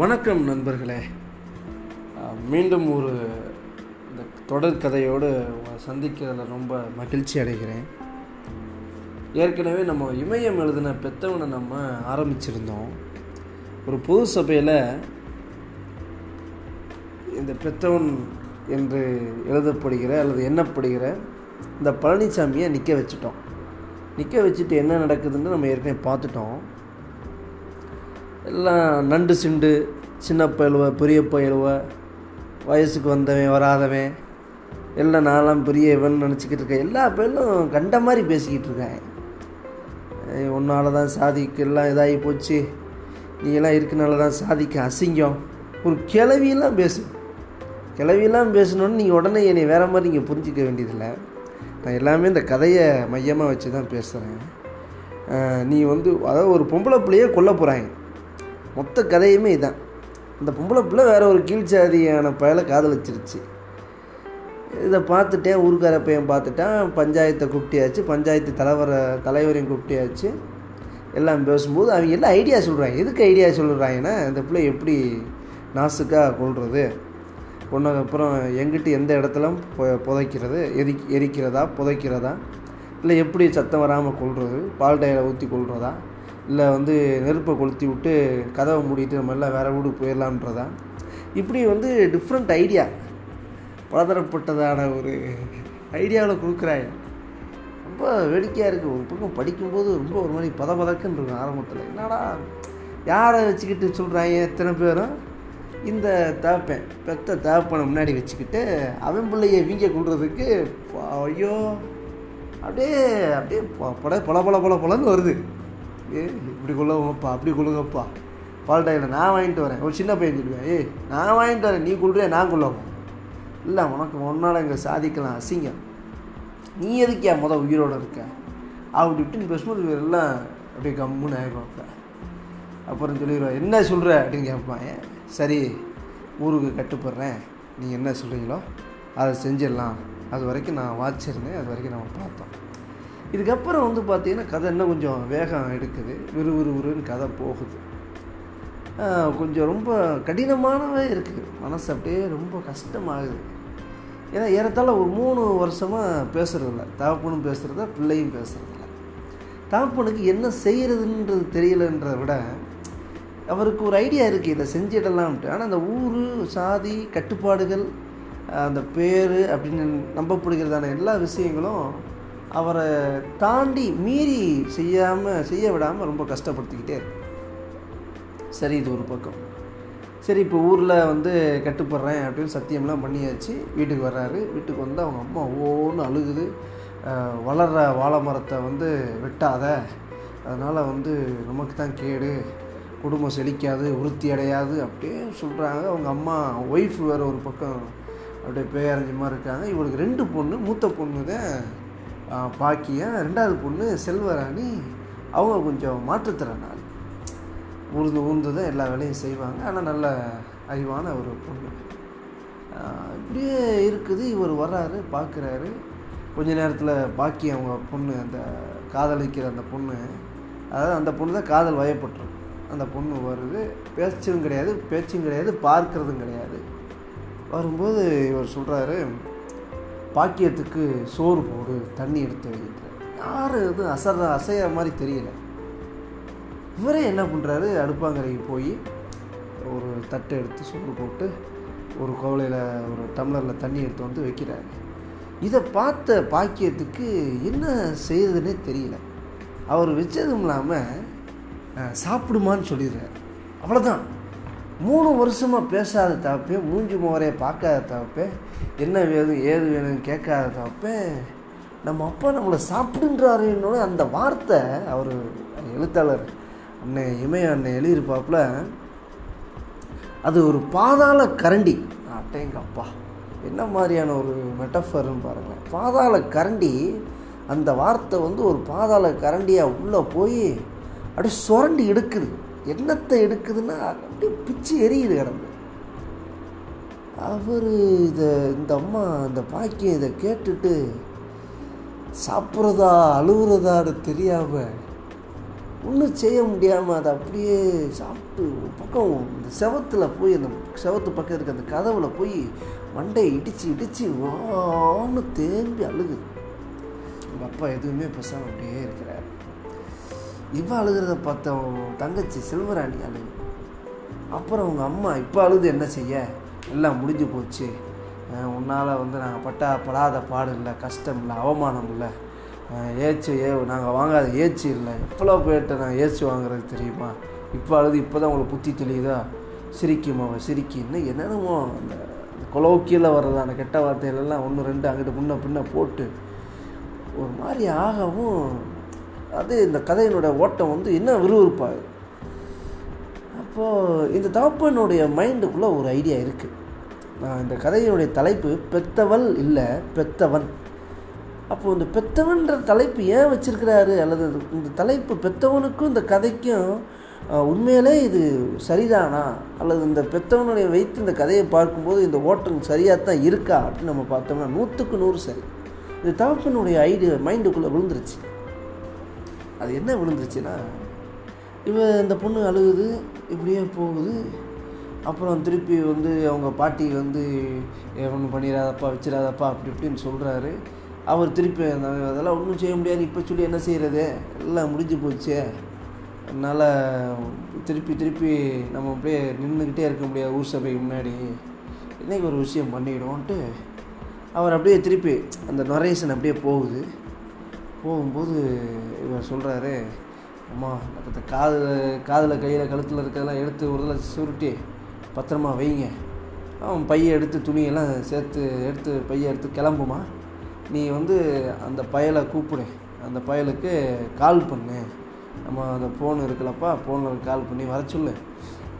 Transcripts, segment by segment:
வணக்கம் நண்பர்களே. மீண்டும் ஒரு இந்த தொடர் கதையோடு சந்திக்கிறதுல ரொம்ப மகிழ்ச்சி அடைகிறேன். ஏற்கனவே நம்ம இமயம் எழுதின பெத்தவனை நம்ம ஆரம்பிச்சிருந்தோம். ஒரு பொது சபையில் இந்த பெத்தவன் என்று எழுதப்படுகிற அல்லது எண்ணப்படுகிற இந்த பழனிசாமியை நிற்க வச்சுட்டோம். நிற்க வச்சுட்டு என்ன நடக்குதுன்னு நம்ம ஏற்கனவே பார்த்துட்டோம். எல்லாம் நண்டு சிண்டு சின்ன பயலுவ பெரிய பயலுவ வயசுக்கு வந்தவன் வராதவன் எல்லாம் நான்லாம் பெரியவன் நினச்சிக்கிட்டு இருக்கேன். எல்லா பேரும் கண்ட மாதிரி பேசிக்கிட்டு இருக்கேன். உன்னால தான் சாதிக்கு எல்லாம் இதாகி போச்சு. எல்லாம் இருக்கனால தான் சாதிக்க அசிங்கம். ஒரு கிளவியெல்லாம் பேசு. கிளவியெல்லாம் பேசணுன்னு நீங்கள் உடனே என்னை வேறு மாதிரி நீங்கள் புரிஞ்சிக்க வேண்டியதில்லை. நான் எல்லாமே இந்த கதையை மையமாக வச்சு தான் பேசுகிறேன் நீ வந்து அதாவது ஒரு பொம்பளை பிள்ளையே கொல்ல போகிறாங்க மொத்த கதையுமே இதான். இந்த பொம்பளை பிள்ளை வேற ஒரு கீழ்ச்சாதியான பயலை காதலிச்சிருச்சு. இதை பார்த்துட்டேன் ஊருக்கார பையன் பார்த்துட்டான். பஞ்சாயத்தை கூப்பிட்டியாச்சு. பஞ்சாயத்து தலைவரை தலைவரையும் கூப்பிட்டியாச்சு. எல்லாம் பேசும்போது அவங்க எல்லாம் ஐடியா சொல்கிறாங்க எதுக்கு ஐடியா சொல்கிறாங்கன்னா இந்த பிள்ளை எப்படி நாசுக்காக கொள்வது பொண்ணுக்கப்புறம் எங்கிட்ட எந்த இடத்துல பொ- புதைக்கிறது? எரி எரிக்கிறதா? புதைக்கிறதா? இல்லை எப்படி சத்தம் வராமல் கொள்வது பால் டயரை ஊற்றி கொள்வதா இல்லை வந்து நெருப்பை கொளுத்தி விட்டு கதவை மூடிட்டு நம்ம எல்லாம் வேறு வீட்டுக்கு போயிடலான்றதா? இப்படி வந்து டிஃப்ரெண்ட் ஐடியா பலதரப்பட்டதான ஒரு ஐடியாவில் கொடுக்குறாங்க ரொம்ப வேடிக்கையாக இருக்குது ஒரு பக்கம் படிக்கும்போது ரொம்ப ஒரு மாதிரி பத பதக்குன்னு இருக்கும் ஆரம்பத்தில். என்னடா யாரை வச்சுக்கிட்டு சொல்கிறாங்க எத்தனை பேரும் இந்த தாப்பேன் பெத்த தாப்பனை முன்னாடி வச்சுக்கிட்டு அவன் பிள்ளைய வீங்க கொள்றதுக்கு ஐயோ அப்படியே அப்படியே ப- பட பல பல பல பலன்னு வருது. ஏ இப்படி கொள்ளுங்கப்பா அப்படி கொள்ளுங்கப்பா. பால் இல்லை நான் வாங்கிட்டு வரேன். ஒரு சின்ன பையன் சொல்லுவேன் ஏய் நான் வாங்கிட்டு வரேன் நீ கொள்றியா நான் கொள்ளுவோம் இல்லை உனக்கு ஒன்றால் இங்கே சாதிக்கலாம் அசிங்கம். நீ எதுக்கியா மொதல் உயிரோட இருக்க? அப்படி இப்படின்னு பேசும்போது இவர் எல்லாம் அப்படியே கம்முன்னு ஆகிப்பாங்க அப்புறம் சொல்லிடுவேன் என்ன சொல்கிற அப்படின்னு கேட்பான் சரி ஊருக்கு கட்டுப்படுறேன். நீங்கள் என்ன சொல்கிறீங்களோ அதை செஞ்சிடலாம். அது வரைக்கும் நான் வாட்சிருந்தேன் அது வரைக்கும் நம்ம பார்த்தோம். இதுக்கப்புறம் வந்து பார்த்தீங்கன்னா கதை இன்னும் கொஞ்சம் வேகம் எடுக்குது. விறுவிறுவிறுன்னு கதை போகுது. கொஞ்சம் ரொம்ப கடினமானவே இருக்குது. மனசு அப்படியே ரொம்ப கஷ்டமாகுது. ஏன்னா ஏறத்தாழ ஒரு மூணு வருஷமாக பேசுகிறதில்ல தகப்பனும் பேசுகிறத பிள்ளையும் பேசுகிறதில்ல தகப்பனுக்கு என்ன செய்கிறதுன்றது தெரியலன்றதை விட அவருக்கு ஒரு ஐடியா இருக்குது இதை செஞ்சிடலாம்ட்டு. ஆனால் அந்த ஊர் சாதி கட்டுப்பாடுகள் அந்த பேர் அப்படின்னு நம்பப்படுகிறதான எல்லா விஷயங்களும் அவரை தாண்டி மீறி செய்யாமல் செய்ய விடாமல் ரொம்ப கஷ்டப்படுத்திக்கிட்டே இருக்கு. சரி இது ஒரு பக்கம். சரி இப்போ ஊரில் வந்து கட்டுப்படுறேன் அப்படின்னு சத்தியம்லாம் பண்ணியாச்சு. வீட்டுக்கு வர்றாரு. வீட்டுக்கு வந்து அவங்க அம்மா ஓன்னு அழுகுது. வளர்கிற வாழை மரத்தை வந்து வெட்டாத. அதனால் வந்து நமக்கு தான் கேடு. குடும்பம் செழிக்காது உறுத்தி அடையாது அப்படியே சொல்கிறாங்க அவங்க அம்மா ஒய்ஃப் வேறு ஒரு பக்கம் அப்படியே பேரஞ்சமாக இருக்காங்க. இவளுக்கு ரெண்டு பொண்ணு மூத்த பொண்ணு தான் பாக்கியா ரெண்டாவது பொண்ணு செல்வராணி அவங்க கொஞ்சம் மாற்றுத்திறனாளி. உருந்து உருந்து தான் எல்லா வேலையும் செய்வாங்க. ஆனால் நல்ல அறிவான ஒரு பொண்ணு. இப்படியே இருக்குது. இவர் வர்றாரு பார்க்குறாரு கொஞ்ச நேரத்தில் பாக்கி அவங்க பொண்ணு அந்த காதலிக்கிற அந்த பொண்ணு அதாவது அந்த பொண்ணு தான் காதல் வயப்பட்டுரும். அந்த பொண்ணு வருது. பேச்சும் கிடையாது பேச்சும் கிடையாது பார்க்குறதும் கிடையாது. வரும்போது இவர் சொல்கிறாரு பாக்கியத்துக்கு சோறு போடு தண்ணி எடுத்து வைக்கிறார் யார் எதுவும் அசர அசைகிற மாதிரி தெரியல. இவரே என்ன பண்ணுறாரு அடுப்பாங்கரைக்கு போய் ஒரு தட்டை எடுத்து சோறு போட்டு ஒரு கவலையில் ஒரு டம்ளரில் தண்ணி எடுத்து வந்து வைக்கிறாரு. இதை பார்த்த பாக்கியத்துக்கு என்ன செய்யுதுன்னே தெரியல. அவர் வச்சதும் இல்லாமல் சாப்பிடுமான்னு சொல்லிடுறாரு. அவ்வளோதான் மூணு வருஷமாக பேசாத தவப்பே மூஞ்சி முகரையை பார்க்காத தவப்பே என்ன வேணும் ஏது வேணும்னு கேட்காத தவப்பே நம்ம அப்பா நம்மளை சாப்பிடுன்றாருன்னு அந்த வார்த்தை அவர் எழுத்தாளர் அண்ணன் இமய அண்ணன் எழுதியிருப்பாப்புல. அது ஒரு பாதாள கரண்டி. அட்டேங்க அப்பா என்ன மாதிரியான ஒரு மெட்டஃபர்னு பாருங்கள் பாதாள கரண்டி அந்த வார்த்தை வந்து ஒரு பாதாள கரண்டியாக உள்ளே போய் அப்படியே சுரண்டி எடுக்குது. என்னத்தை எடுக்குதுன்னா அப்படியே பிச்சு எரியுது கிடந்து அவர் இதை இந்த அம்மா இந்த பாக்கியம் இதை கேட்டுட்டு சாப்பிட்றதா அழுகுறதான்னு தெரியாமல் ஒன்றும் செய்ய முடியாமல் அதை அப்படியே சாப்பிட்டு ஒரு பக்கம் இந்த செவத்தில் போய் அந்த செவத்து பக்கம் இருக்க அந்த கதவில் போய் மண்டையை இடித்து இடித்து வான்னு தேம்பி அழுகுது. எங்கள் அப்பா எதுவுமே பேசாமல் அப்படியே இருக்கிறார். இவ அழுகிறத பார்த்த தங்கச்சி செல்வராணி அழுகு. அப்புறம் அவங்க அம்மா இப்போ அழுது என்ன செய்ய? எல்லாம் முடிஞ்சு போச்சு. உன்னால் வந்து நாங்கள் பட்டா படாத பாடு இல்லை கஷ்டம் இல்லை அவமானம் இல்லை. ஏச்சு ஏ நாங்கள் வாங்காத ஏச்சு இல்லை. எவ்வளோ போயிட்டு நான் ஏச்சு வாங்குறது தெரியுமா? இப்போ அழுது இப்போ தான் உங்களுக்கு புத்தி தெளியுதா? சிரிக்கும் அவன் சிரிக்கின்னு என்னென்னமோ அந்த கொலோக்கியில் அந்த கெட்ட வார்த்தைகளெல்லாம் ஒன்று ரெண்டு அங்கிட்டு முன்ன பின்ன போட்டு ஒரு மாதிரி ஆகவும் அது இந்த கதையினோட ஓட்டம் வந்து என்ன விறுவிறுப்பாக அப்போது இந்த தகப்பனுடைய மைண்டுக்குள்ளே ஒரு ஐடியா இருக்குது நான் இந்த கதையினுடைய தலைப்பு பெத்தவள் இல்லை பெத்தவன். அப்போது இந்த பெத்தவன்ற தலைப்பு ஏன் வச்சிருக்கிறாரு? அல்லது இந்த தலைப்பு பெத்தவனுக்கும் இந்த கதைக்கும் உண்மையிலே இது சரிதானா? அல்லது இந்த பெத்தவனுடைய வைத்து இந்த கதையை பார்க்கும்போது இந்த ஓட்டம் சரியாக தான் இருக்கா? அப்படின்னு நம்ம பார்த்தோம்னா நூற்றுக்கு நூறு சரி. இந்த தகப்பனுடைய ஐடியா மைண்டுக்குள்ளே விழுந்துருச்சு. அது என்ன விழுந்துருச்சுன்னா இவன் இந்த பொண்ணு அழுகுது இப்படியே போகுது. அப்புறம் திருப்பி வந்து அவங்க பாட்டி வந்து ஒன்றும் பண்ணிடாதப்பா வச்சிடாதப்பா அப்படி இப்படின்னு சொல்கிறாரு அவர் திருப்பி அந்த அதெல்லாம் ஒன்றும் செய்ய முடியாது இப்போ சொல்லி என்ன செய்கிறது எல்லாம் முடிஞ்சு போச்சே. அதனால் திருப்பி திருப்பி நம்ம அப்படியே நின்றுக்கிட்டே இருக்க முடியாது ஊர் சபைக்கு முன்னாடி. இன்றைக்கி ஒரு விஷயம் பண்ணிவிடுவோன்ட்டு அவர் அப்படியே திருப்பி அந்த நொரேஷன் அப்படியே போகுது. போகும்போது இவர் சொல்கிறாரு அம்மா அந்த காது காதில் கையில் கழுத்தில் இருக்கிறதெல்லாம் எடுத்து ஒரு இதில் சுருட்டி பத்திரமா வைங்க. அவன் பையை எடுத்து துணியெல்லாம் சேர்த்து எடுத்து பையை எடுத்து கிளம்புமா? நீ வந்து அந்த பயலை கூப்பிடு. அந்த பயலுக்கு கால் பண்ணு. நம்ம அந்த ஃபோன் இருக்குல்லப்பா ஃபோனில் கால் பண்ணி வர சொல்லு.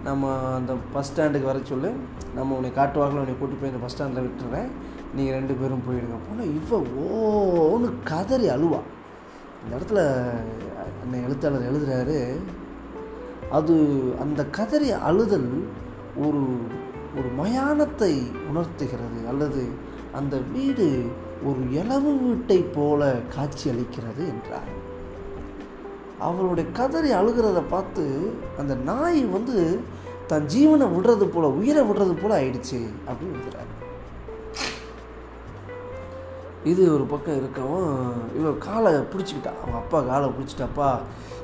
நம்ம அந்த பஸ் ஸ்டாண்டுக்கு வர சொல்லு. நம்ம உன்னை காட்டுவாக்கில் உன்னை கூட்டி போய் இந்த பஸ் ஸ்டாண்டில் விட்டுறேன். நீங்கள் ரெண்டு பேரும் போயிடுங்க. போனால் இவ ஓன்னு கதறி அழுவா. இந்த இடத்துல அந்த எழுத்தாளர் எழுதுறாரு அது அந்த கதறி அழுதல் ஒரு ஒரு மயானத்தை உணர்த்துகிறது அல்லது அந்த வீடு ஒரு இளவு வீட்டை போல காட்சி அளிக்கிறது என்றார். அவருடைய கதறி அழுகிறத பார்த்து அந்த நாய் வந்து தன் ஜீவனை விடுறது போல உயிரை விடுறது போல ஆயிடுச்சு அப்படின்னு எழுதுறாரு. இது ஒரு பக்கம் இருக்கவும் இவன் காலை பிடிச்சிக்கிட்டா. அவங்க அப்பா காலை பிடிச்சிட்டாப்பா.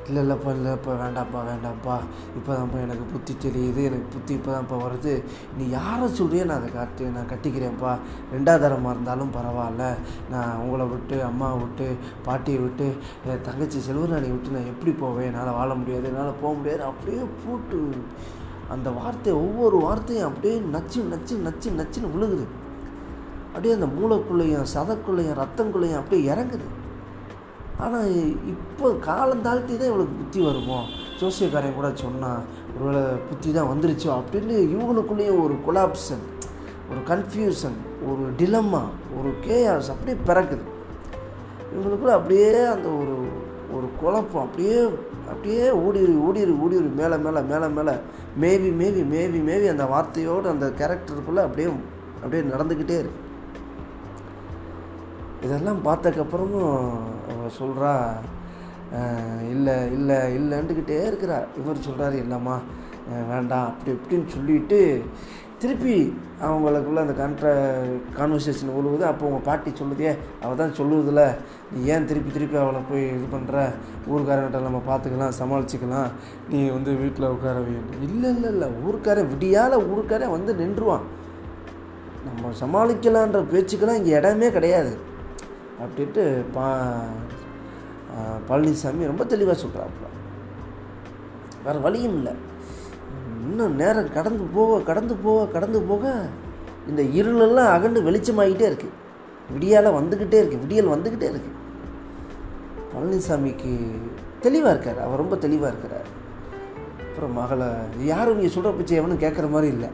இல்லை இல்லைப்பா இல்லைப்பா வேண்டாம்ப்பா வேண்டாம்ப்பா. இப்போ தான்ப்பா எனக்கு புத்தி தெரியுது. எனக்கு புத்தி இப்போ தான்ப்பா வருது. நீ யாரை சொல்லியே நான் அதை காட்டு நான் கட்டிக்கிறேன்ப்பா. ரெண்டாவது தரமாக இருந்தாலும் பரவாயில்ல. நான் உங்களை விட்டு அம்மாவை விட்டு பாட்டியை விட்டு என் தங்கச்சி செல்வராணியை விட்டு நான் எப்படி போவேன்? என்னால் வாழ முடியாது என்னால் போக முடியாது. அப்படியே போட்டு அந்த வார்த்தை ஒவ்வொரு வார்த்தையும் அப்படியே நச்சு நச்சு நச்சு நச்சுன்னு விழுகுது. அப்படியே அந்த மூளைக்குள்ளேயும் சதக்குள்ளேயும் ரத்தங்குள்ளேயும் அப்படியே இறங்குது. ஆனால் இப்போ காலம் தாழ்த்தி தான் இவளுக்கு புத்தி வருமோ? ஜோசியக்காரன் கூட சொன்னான் ஒருவேளை புத்தி தான் வந்துருச்சோ? அப்படின்னு இவங்களுக்குள்ளேயும் ஒரு கொலாப்ஷன் ஒரு கன்ஃபியூஷன் ஒரு டிலம்மா ஒரு கேயாஸ் அப்படியே பிறக்குது. இவங்களுக்குள்ள அப்படியே அந்த ஒரு ஒரு குழப்பம் அப்படியே அப்படியே ஓடிரு ஓடிரு ஓடிரு மேலே மேலே மேலே மேலே மேவி மேவி மேவி மேவி அந்த வார்த்தையோடு அந்த கேரக்டருக்குள்ளே அப்படியே அப்படியே நடந்துக்கிட்டே இருக்கு. இதெல்லாம் பார்த்ததுக்கப்புறமும் அவள் சொல்கிறா இல்லை இல்லை இல்லைன்ட்டுக்கிட்டே இருக்கிறா. இவர் சொல்கிறாரு இல்லைம்மா வேண்டாம் அப்படி இப்படின்னு சொல்லிட்டு திருப்பி அவங்களுக்குள்ள அந்த கான்ட்ரா கான்வர்சேஷன் ஒழுகுது. அப்போ உங்கள் பாட்டி சொல்லுதே அவள் தான் சொல்லுவதில்ல நீ ஏன் திருப்பி திருப்பி அவளை போய் இது பண்ணுற ஊருக்காரங்கிட்ட நம்ம பார்த்துக்கலாம் சமாளிச்சுக்கலாம். நீ வந்து வீட்டில் உட்கார வேண்டும் இல்லை இல்லை இல்லை. ஊருக்காரன் விடியால் ஊருக்காரன் வந்து நின்றுவான். நம்ம சமாளிக்கலான்ற பேச்சுக்கெல்லாம் இங்கே இடமே கிடையாது. அப்படின்ட்டு பா பழனிசாமி ரொம்ப தெளிவாக சொல்கிறாப்புல வேறு வழியும் இல்லை. இன்னும் நேரம் கடந்து போக கடந்து போக கடந்து போக இந்த இருளெல்லாம் அகண்டு வெளிச்சமாகிட்டே இருக்குது விடியால் வந்துக்கிட்டே இருக்குது விடியல் வந்துக்கிட்டே இருக்குது பழனிசாமிக்கு தெளிவாக இருக்கார் அவர் ரொம்ப தெளிவாக இருக்கிறார். அப்புறம் மகளை யாரும் இங்கே சொல்கிற பிச்சை எவனும் கேட்குற மாதிரி இல்லை.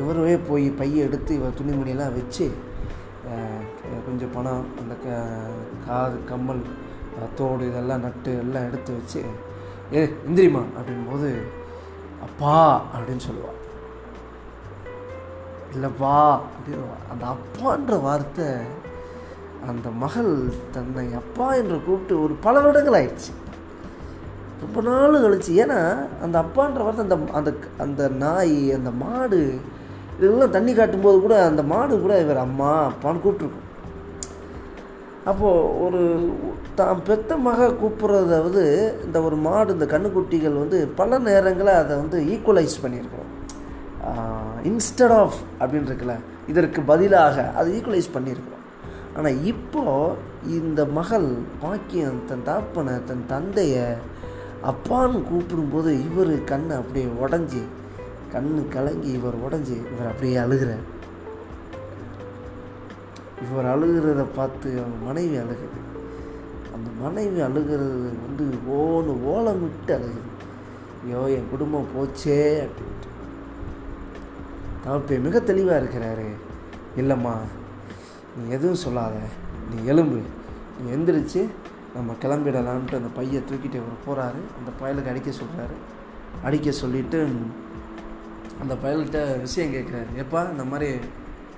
இவரே போய் பையை எடுத்து இவர் துணிமணியெல்லாம் வச்சு கொஞ்சம் பணம் அந்த க காது கம்மல் தோடு இதெல்லாம் நட்டு எல்லாம் எடுத்து வச்சு ஏ இந்திரிமா அப்படின்போது அப்பா அப்படின்னு சொல்லுவாள் இல்லைப்பா அப்படின்னு அந்த அப்பான்ற வார்த்தை அந்த மகள் தன்னை அப்பா என்று கூப்பிட்டு ஒரு பல வருடங்கள் ஆயிடுச்சு. ரொம்ப நாள் கழிச்சு. ஏன்னா அந்த அப்பான்ற வார்த்தை அந்த அந்த அந்த நாய் அந்த மாடு இதெல்லாம் தண்ணி காட்டும்போது கூட அந்த மாடு கூட இவர் அம்மா அப்பான்னு கூப்பிட்ருக்கும் அப்போது ஒரு தான் பெத்த மக கூப்பிட்றதாவது இந்த ஒரு மாடு இந்த கண்ணுக்குட்டிகள் வந்து பல நேரங்களில் அதை வந்து ஈக்குவலைஸ் பண்ணியிருக்கிறோம் இன்ஸ்டட் ஆஃப் அப்படின்னு இருக்குல்ல இதற்கு பதிலாக அதை ஈக்குவலைஸ் பண்ணியிருக்கிறோம் ஆனால் இப்போது இந்த மகள் பாக்கியம் தன் தாப்பனை தன் தந்தையை அப்பான்னு கூப்பிடும்போது இவர் கண் அப்படியே உடஞ்சி கண் கலங்கி இவர் உடஞ்சி இவர் அப்படியே அழுகிறார். இவர் அழுகிறத பார்த்து அவங்க மனைவி அழுகுது. அந்த மனைவி அழுகிறது வந்து ஓன்னு ஓலமிட்டு அழுகுது. ஐயோ என் குடும்பம் போச்சே அப்படின்ட்டு. தவப்பே மிக தெளிவாக இருக்கிறாரு. இல்லைம்மா நீ எதுவும் சொல்லாத. நீ எலும்பு நீ எந்திரிச்சு நம்ம கிளம்பிடலான்ட்டு அந்த பையை தூக்கிட்டு அவர் போகிறாரு அந்த பயலுக்கு அடிக்க சொல்கிறாரு அடிக்க சொல்லிவிட்டு அந்த பயல்கிட்ட விஷயம் கேட்குறாரு. எப்பா இந்த மாதிரி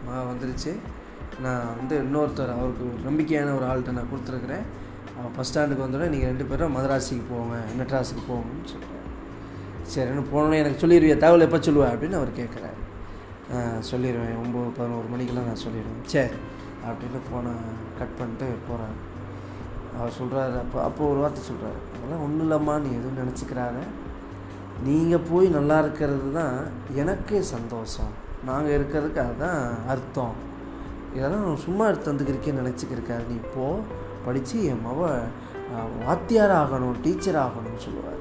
மா வந்துருச்சு. நான் வந்து இன்னொருத்தர் அவருக்கு ஒரு நம்பிக்கையான ஒரு ஆள்கிட்ட நான் கொடுத்துருக்குறேன். அவன் பஸ் ஸ்டாண்டுக்கு வந்தோடனே நீங்கள் ரெண்டு பேரும் மதராசிக்கு போங்க மெட்ராஸுக்கு போங்கன்னு சொல்கிறேன் சரின்னு போனோன்னே எனக்கு சொல்லிடுவியா? தகவல் எப்போ சொல்லுவேன் அப்படின்னு அவர் கேட்குறாரு சொல்லிடுவேன். ஒம்பது பதினோரு மணிக்கெல்லாம் நான் சொல்லிடுவேன். சரி அப்படின்னு ஃபோனை கட் பண்ணிட்டு போகிறாரு அவர் சொல்கிறாரு அப்போ அப்போ ஒரு வார்த்தை சொல்கிறாரு அதெல்லாம் ஒன்றும் இல்லைம்மா நீ எதுவும் நினச்சிக்கிறாத. நீங்கள் போய் நல்லா இருக்கிறது தான் எனக்கே சந்தோஷம். நாங்கள் இருக்கிறதுக்கு அதுதான் அர்த்தம். இதெல்லாம் நான் சும்மா எடுத்து வந்துக்கிறக்கே நினச்சிக்கிருக்காரு. நீ இப்போது படித்து என் மவ வாத்தியார் ஆகணும் டீச்சர் ஆகணும்னு சொல்லுவார்.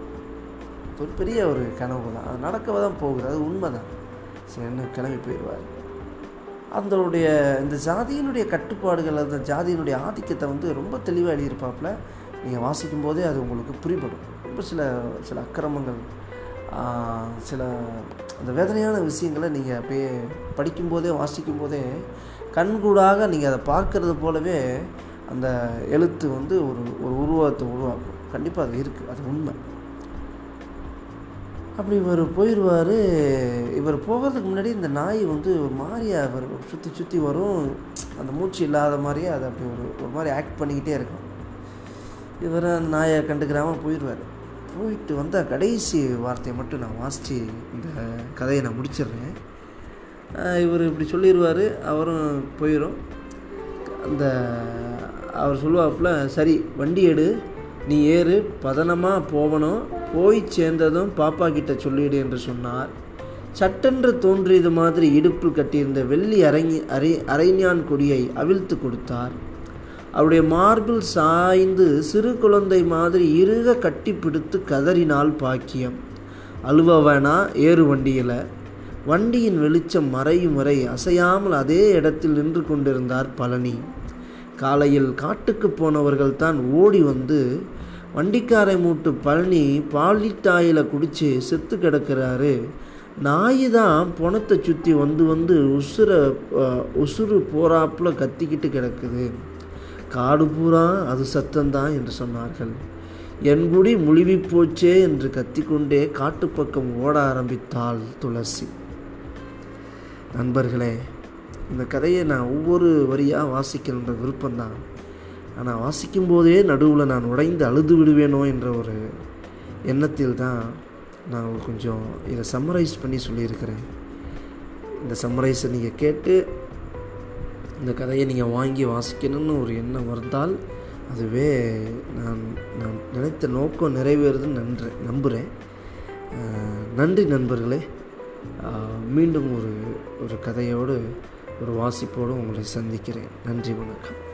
ஒரு பெரிய ஒரு கனவு தான். அது நடக்கவே தான் போகுது. அது உண்மை தான் சரின்னு கிளம்பி போயிடுவார். அதனுடைய இந்த ஜாதியினுடைய கட்டுப்பாடுகள் அந்த ஜாதியினுடைய ஆதிக்கத்தை வந்து ரொம்ப தெளிவாக எழுதியிருப்பாப்புல. நீங்கள் வாசிக்கும் போதே அது உங்களுக்கு புரிபடும். ரொம்ப சில சில அக்கிரமங்கள் சில அந்த வேதனையான விஷயங்களை நீங்கள் அப்படியே படிக்கும்போதே வாசிக்கும் போதே கண்கூடாக நீங்கள் அதை பார்க்குறது போலவே அந்த எழுத்து வந்து ஒரு ஒரு உருவத்தை உருவாக்கும். கண்டிப்பாக அது இருக்குது அது உண்மை. அப்படி இவர் போயிடுவார் இவர் போகிறதுக்கு முன்னாடி இந்த நாய் வந்து ஒரு மாதிரியாக இவர் சுற்றி சுற்றி வரும். அந்த மூச்சு இல்லாத மாதிரியே அதை அப்படி ஒரு ஒரு மாதிரி ஆக்ட் பண்ணிக்கிட்டே இருக்கும். இவர் அந்த நாயை கண்டுக்கிறாமல் போயிடுவார் போயிட்டு வந்தால் கடைசி வார்த்தையை மட்டும் நான் வாசித்து இந்த கதையை நான் முடிச்சிடுறேன். இவர் இப்படி சொல்லிடுவார் அவரும் போயிடும் அந்த அவர் சொல்லுவாப்புல சரி வண்டி எடு நீ ஏறு பதனமாக போகணும் போய் சேர்ந்ததும் பாப்பா கிட்ட சொல்லிடு என்று சொன்னார். சட்டென்று தோன்றியது மாதிரி இடுப்பில் கட்டியிருந்த வெள்ளி அரங்கி அரை அரைஞான் கொடியை அவிழ்த்து கொடுத்தார். அவருடைய மார்பில் சாய்ந்து சிறு குழந்தை மாதிரி இறுக கட்டி பிடித்து கதறினால் பாக்கியம். அழுவ வேணா ஏறு வண்டியில். வண்டியின் வெளிச்சம் மறையும் வரை அசையாமல் அதே இடத்தில் நின்று கொண்டிருந்தார் பழனி. காலையில் காட்டுக்கு போனவர்கள் தான் ஓடி வந்து வண்டிக்காரை மூட்டு பழனி பாலிட்டாயில் குடித்து செத்து கிடக்கிறாரு. நாய் தான் பொணத்தை சுற்றி வந்து வந்து உசுர உசுறு போறாப்புல கத்திக்கிட்டு கிடக்குது. காடு பூரா அது சத்தம்தான் என்று சொன்னார்கள். என் குடி முழுவி போச்சே என்று கத்திக்கொண்டே காட்டுப்பக்கம் ஓட ஆரம்பித்தாள் துளசி. நண்பர்களே இந்த கதையை நான் ஒவ்வொரு வரியாக வாசிக்கணுன்ற விருப்பம்தான். ஆனால் வாசிக்கும் போதே நடுவில் நான் உடைந்து அழுது விடுவேனோ என்ற ஒரு எண்ணத்தில் தான் நான் கொஞ்சம் இதை சம்மரைஸ் பண்ணி சொல்லியிருக்கிறேன். இந்த சம்மரைஸை நீங்கள் கேட்டு இந்த கதையை நீங்கள் வாங்கி வாசிக்கணும்னு ஒரு எண்ணம் வந்தால் அதுவே நான் நான் நினைத்த நோக்கம் நிறைவேறுதுன்னு நன்றேன் நம்புகிறேன் நன்றி நண்பர்களே. மீண்டும் ஒரு ஒரு கதையோடு ஒரு வாசிப்போடு உங்களை சந்திக்கிறேன். நன்றி வணக்கம்.